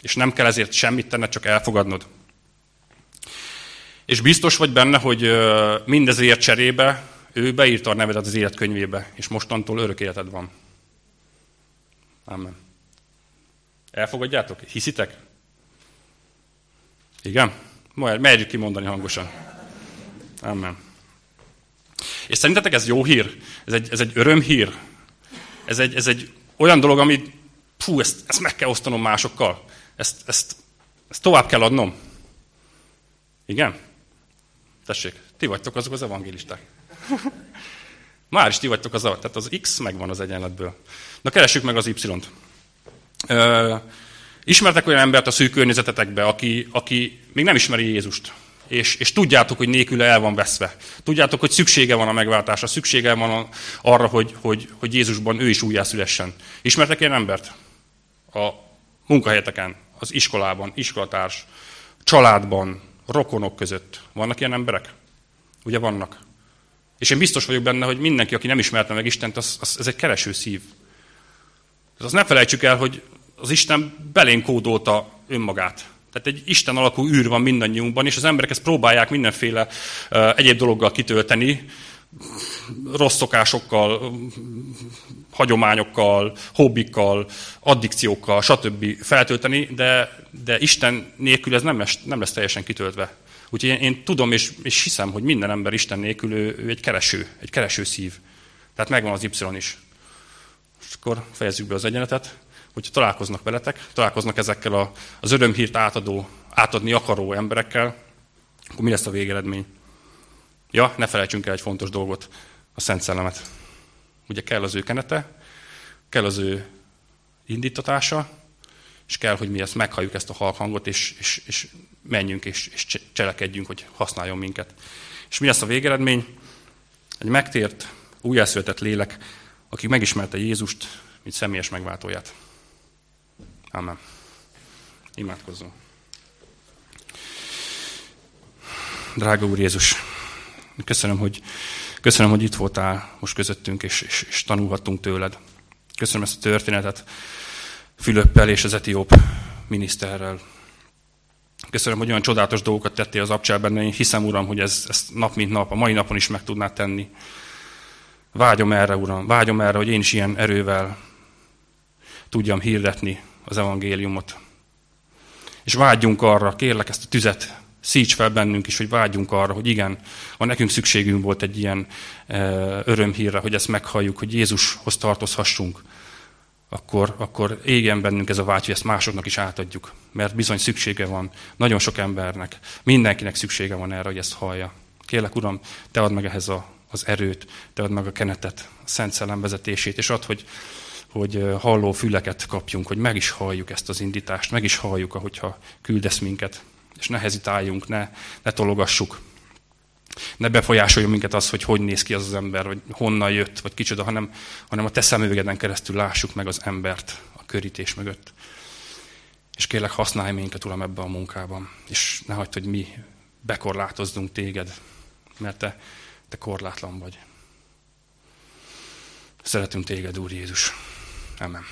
És nem kell ezért semmit tenned, csak elfogadnod. És biztos vagy benne, hogy mindezért cserébe ő beírta a nevedet az életkönyvébe, és mostantól örök életed van. Amen. Elfogadjátok? Hiszitek? Igen? Majd merjük kimondani hangosan. Amen. És szerintetek ez jó hír? Ez egy, ez egy örömhír? Ez egy, ez egy olyan dolog, amit fú, ezt, ezt meg kell osztanom másokkal. Ezt, ezt, ezt tovább kell adnom. Igen? Tessék, ti vagytok azok az evangélisták. [laughs] Már is ti vagytok az, tehát az X megvan az egyenletből. Na keressük meg az Y-t. ismertek olyan embert a szűk környezetetekbe, aki, aki még nem ismeri Jézust, és, és tudjátok, hogy nélküle el van veszve. Tudjátok, hogy szüksége van a megváltásra, szüksége van a, arra, hogy, hogy, hogy Jézusban ő is újjászülessen. Ismertek ilyen embert? A munkahelyeteken, az iskolában, iskolatárs, családban, rokonok között. Vannak ilyen emberek? Ugye vannak. És én biztos vagyok benne, hogy mindenki, aki nem ismerte meg Istent, az, az, ez egy kereső szív. Azt ne felejtsük el, hogy az Isten belén kódolta önmagát. Tehát egy Isten alakú űr van mindannyiunkban, és az emberek ezt próbálják mindenféle uh, egyéb dologgal kitölteni, rossz szokásokkal, hagyományokkal, hobbikkal, addikciókkal, stb. feltölteni, de, de Isten nélkül ez nem lesz, nem lesz teljesen kitöltve. Úgyhogy én, én tudom és, és hiszem, hogy minden ember Isten nélkül ő, ő egy kereső, egy kereső szív. Tehát megvan az Y is. És akkor fejezzük be az egyenetet, hogyha találkoznak veletek, találkoznak ezekkel a, az örömhírt átadó, átadni akaró emberekkel, akkor mi lesz a végeredmény? Ja, ne felejtsünk el egy fontos dolgot, a Szent Szellemet. Ugye kell az ő kenete, kell az ő indítatása, és kell, hogy mi ezt meghalljuk ezt a halkhangot, és, és, és menjünk és, és cselekedjünk, hogy használjon minket. És mi lesz a végeredmény? Egy megtért, újjászületett lélek, aki megismerte Jézust, mint személyes megváltóját. Amen. Imádkozzunk. Drága Úr Jézus, köszönöm, hogy, köszönöm, hogy itt voltál most közöttünk, és, és, és tanulhattunk tőled. Köszönöm ezt a történetet Fülöppel és az etióp miniszterrel. Köszönöm, hogy olyan csodálatos dolgokat tettél az abcsában, én hiszem, Uram, hogy ez, ezt nap mint nap, a mai napon is meg tudnád tenni. Vágyom erre, Uram, vágyom erre, hogy én is ilyen erővel tudjam hirdetni az evangéliumot. És vágyjunk arra, kérlek ezt a tüzet, szíts fel bennünk is, hogy vágyjunk arra, hogy igen, van nekünk szükségünk volt egy ilyen e, örömhírre, hogy ezt meghalljuk, hogy Jézushoz tartozhassunk, akkor, akkor égjen bennünk ez a vágy, hogy ezt másoknak is átadjuk. Mert bizony szüksége van nagyon sok embernek, mindenkinek szüksége van erre, hogy ezt hallja. Kérlek, Uram, Te add meg ehhez a, az erőt, Te add meg a kenetet, a Szent Szellem vezetését, és add, hogy, hogy halló füleket kapjunk, hogy meg is halljuk ezt az indítást, meg is halljuk, ahogyha küldesz minket, és ne hezitáljunk, ne, ne tologassuk. Ne befolyásoljon minket az, hogy hogy néz ki az az ember, vagy honnan jött, vagy kicsoda, hanem, hanem a te szemüvegeden keresztül lássuk meg az embert a körítés mögött. És kérlek, használj minket, Uram, ebben a munkában. És ne hagyd, hogy mi bekorlátozzunk téged, mert te, te korlátlan vagy. Szeretünk téged, Úr Jézus. Amen.